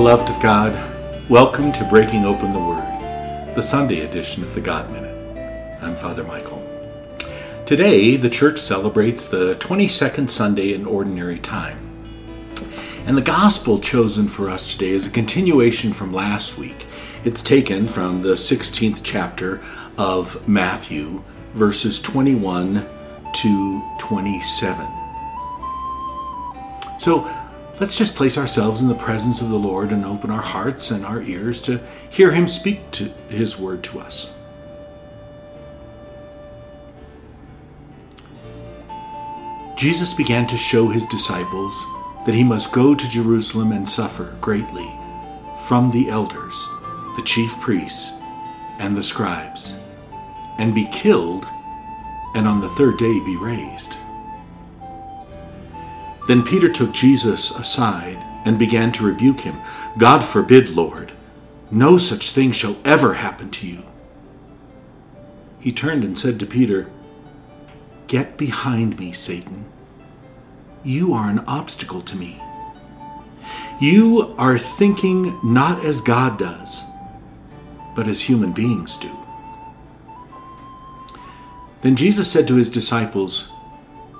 Beloved of God, welcome to Breaking Open the Word, the Sunday edition of the God Minute. I'm Father Michael. Today, the church celebrates the 22nd Sunday in Ordinary Time. And the gospel chosen for us today is a continuation from last week. It's taken from the 16th chapter of Matthew, verses 21 to 27. So let's just place ourselves in the presence of the Lord and open our hearts and our ears to hear Him speak to His word to us. Jesus began to show his disciples that he must go to Jerusalem and suffer greatly from the elders, the chief priests, and the scribes, and be killed, and on the third day be raised. Then Peter took Jesus aside and began to rebuke him. God forbid, Lord, no such thing shall ever happen to you. He turned and said to Peter, Get behind me, Satan. You are an obstacle to me. You are thinking not as God does, but as human beings do. Then Jesus said to his disciples,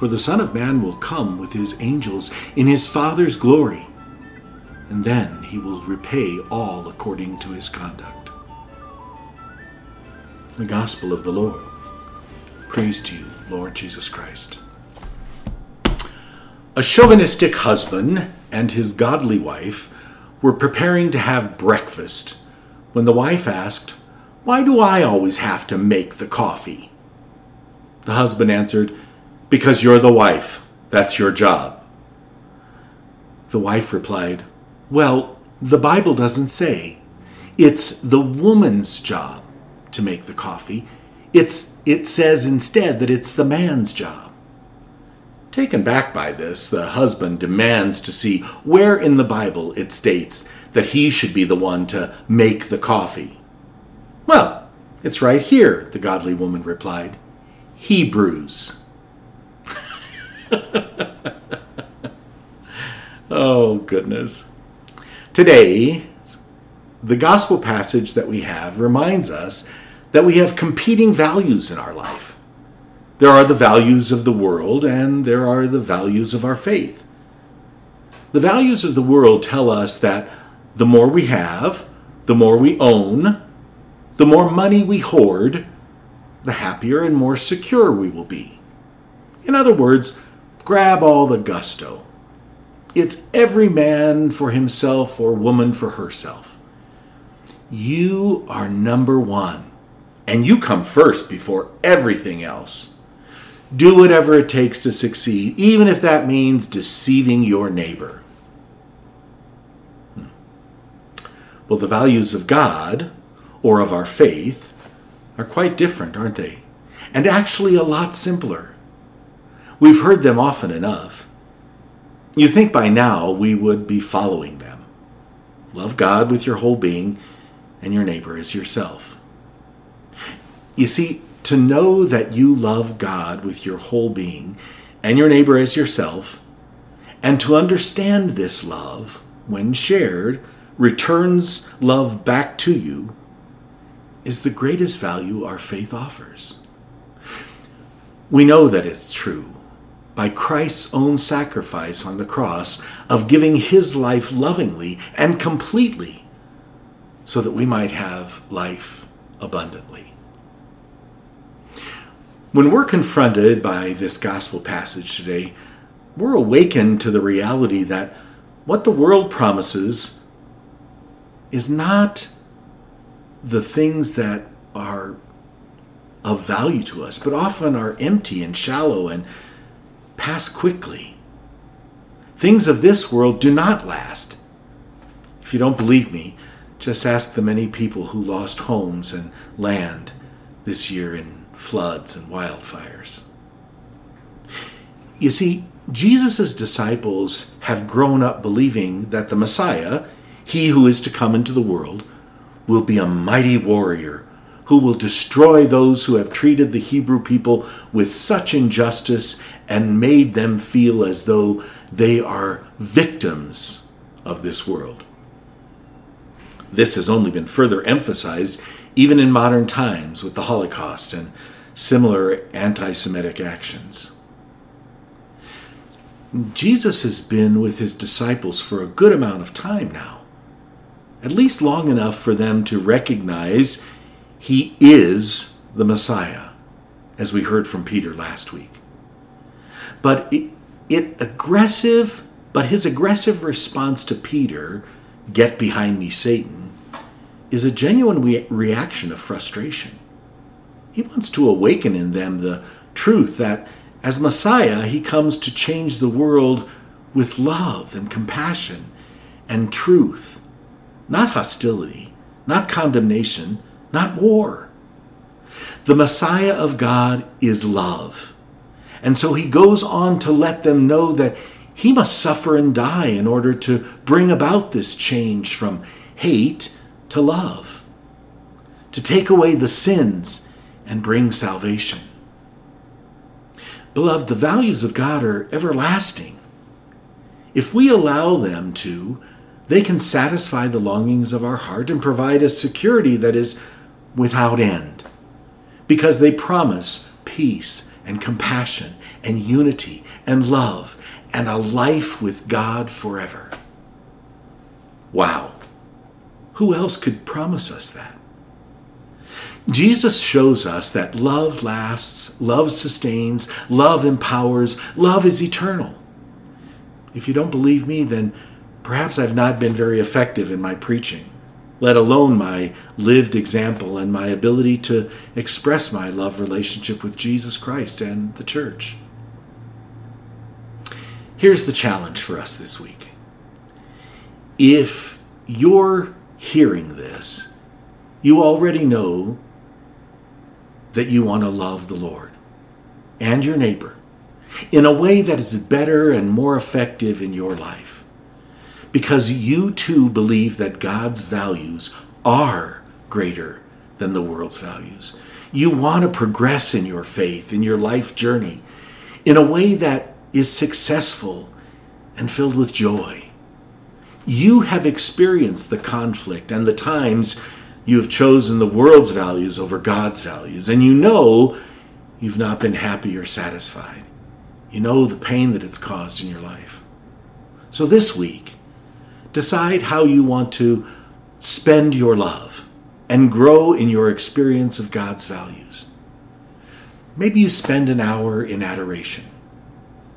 For the Son of Man will come with his angels in his Father's glory, and then he will repay all according to his conduct. The Gospel of the Lord. Praise to you, Lord Jesus Christ. A chauvinistic husband and his godly wife were preparing to have breakfast when the wife asked, Why do I always have to make the coffee? The husband answered, because you're the wife. That's your job. The wife replied, Well, the Bible doesn't say. It's the woman's job to make the coffee. It's, it says instead that it's the man's job. Taken back by this, the husband demands to see where in the Bible it states that he should be the one to make the coffee. Well, it's right here, the godly woman replied. Hebrews. Oh, goodness. Today, the gospel passage that we have reminds us that we have competing values in our life. There are the values of the world, and there are the values of our faith. The values of the world tell us that the more we have, the more we own, the more money we hoard, the happier and more secure we will be. In other words, grab all the gusto. It's every man for himself or woman for herself. You are number one, and you come first before everything else. Do whatever it takes to succeed, even if that means deceiving your neighbor. Hmm. Well, the values of God or of our faith are quite different, aren't they? And actually a lot simpler. We've heard them often enough. You think by now we would be following them. Love God with your whole being and your neighbor as yourself. You see, to know that you love God with your whole being and your neighbor as yourself, and to understand this love, when shared, returns love back to you, is the greatest value our faith offers. We know that it's true by Christ's own sacrifice on the cross of giving his life lovingly and completely so that we might have life abundantly. When we're confronted by this gospel passage today, we're awakened to the reality that what the world promises is not the things that are of value to us, but often are empty and shallow and pass quickly. Things of this world do not last. If you don't believe me, just ask the many people who lost homes and land this year in floods and wildfires. You see, Jesus' disciples have grown up believing that the Messiah, he who is to come into the world, will be a mighty warrior who will destroy those who have treated the Hebrew people with such injustice and made them feel as though they are victims of this world. This has only been further emphasized even in modern times with the Holocaust and similar anti Semitic actions. Jesus has been with his disciples for a good amount of time now, at least long enough for them to recognize he is the Messiah, as we heard from Peter last week. But it, it aggressive, but his aggressive response to Peter, get behind me, Satan, is a genuine re- reaction of frustration. He wants to awaken in them the truth that as Messiah, he comes to change the world with love and compassion and truth, not hostility, not condemnation, not war. The Messiah of God is love. And so he goes on to let them know that he must suffer and die in order to bring about this change from hate to love, to take away the sins and bring salvation. Beloved, the values of God are everlasting. If we allow them to, they can satisfy the longings of our heart and provide a security that is without end, because they promise peace and compassion and unity and love and a life with God forever. Wow. Who else could promise us that? Jesus shows us that love lasts, love sustains, love empowers, love is eternal. If you don't believe me, then perhaps I've not been very effective in my preaching, let alone my lived example and my ability to express my love relationship with Jesus Christ and the church. Here's the challenge for us this week. If you're hearing this, you already know that you want to love the Lord and your neighbor in a way that is better and more effective in your life. Because you too believe that God's values are greater than the world's values. You want to progress in your faith, in your life journey, in a way that is successful and filled with joy. You have experienced the conflict and the times you have chosen the world's values over God's values, and you know you've not been happy or satisfied. You know the pain that it's caused in your life. So this week, decide how you want to spend your love and grow in your experience of God's values. Maybe you spend an hour in adoration.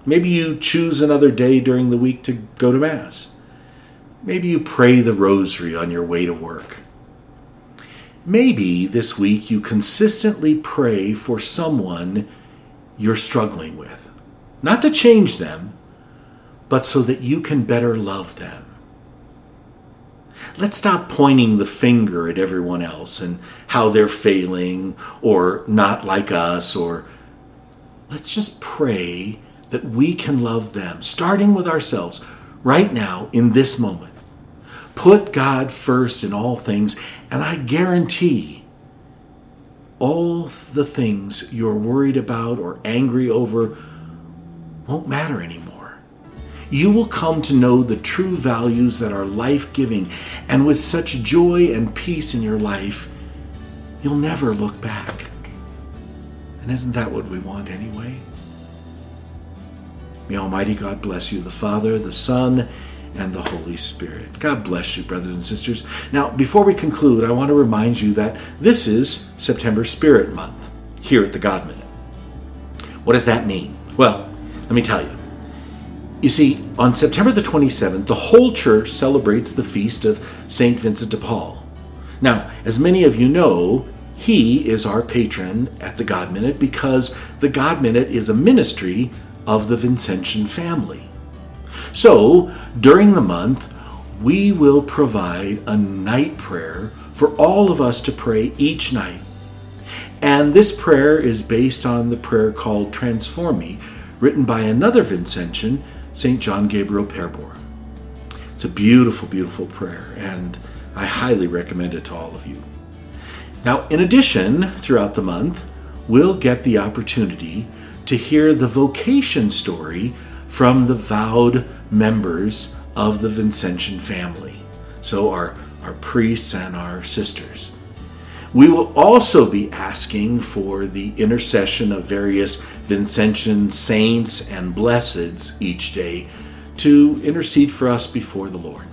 Maybe you choose another day during the week to go to Mass. Maybe you pray the rosary on your way to work. Maybe this week you consistently pray for someone you're struggling with. Not to change them, but so that you can better love them. Let's stop pointing the finger at everyone else and how they're failing or not like us, or let's just pray that we can love them, starting with ourselves right now in this moment. Put God first in all things, and I guarantee all the things you're worried about or angry over won't matter anymore. You will come to know the true values that are life giving, and with such joy and peace in your life, you'll never look back. And isn't that what we want anyway? May Almighty God bless you, the Father, the Son, and the Holy Spirit. God bless you, brothers and sisters. Now, before we conclude, I want to remind you that this is September Spirit Month here at the God Minute. What does that mean? Well, let me tell you. You see, on September the 27th, the whole church celebrates the feast of St. Vincent de Paul. Now, as many of you know, he is our patron at the God Minute because the God Minute is a ministry of the Vincentian family. So, during the month, we will provide a night prayer for all of us to pray each night. And this prayer is based on the prayer called Transform Me, written by another Vincentian, St. John Gabriel Perboyre. It's a beautiful, beautiful prayer, and I highly recommend it to all of you. Now, in addition, throughout the month, we'll get the opportunity to hear the vocation story from the vowed members of the Vincentian family. So, our, our priests and our sisters. We will also be asking for the intercession of various Vincentian saints and blesseds each day to intercede for us before the Lord.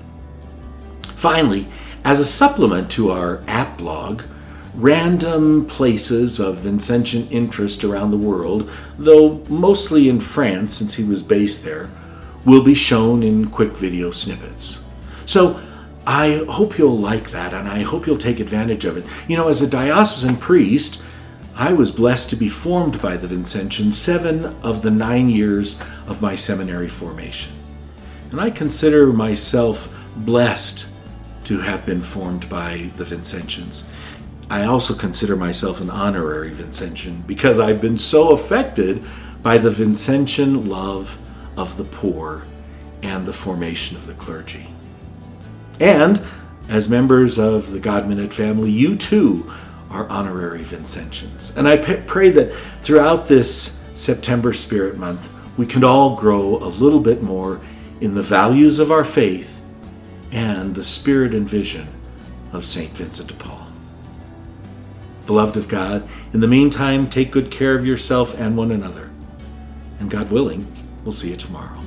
Finally, as a supplement to our app blog, random places of Vincentian interest around the world, though mostly in France since he was based there, will be shown in quick video snippets. So I hope you'll like that and I hope you'll take advantage of it. You know, as a diocesan priest, I was blessed to be formed by the Vincentians seven of the nine years of my seminary formation. And I consider myself blessed to have been formed by the Vincentians. I also consider myself an honorary Vincentian because I've been so affected by the Vincentian love of the poor and the formation of the clergy. And as members of the God Minute family, you too are honorary Vincentians. And I pray that throughout this September Spirit Month, we can all grow a little bit more in the values of our faith and the spirit and vision of St. Vincent de Paul. Beloved of God, in the meantime, take good care of yourself and one another. And God willing, we'll see you tomorrow.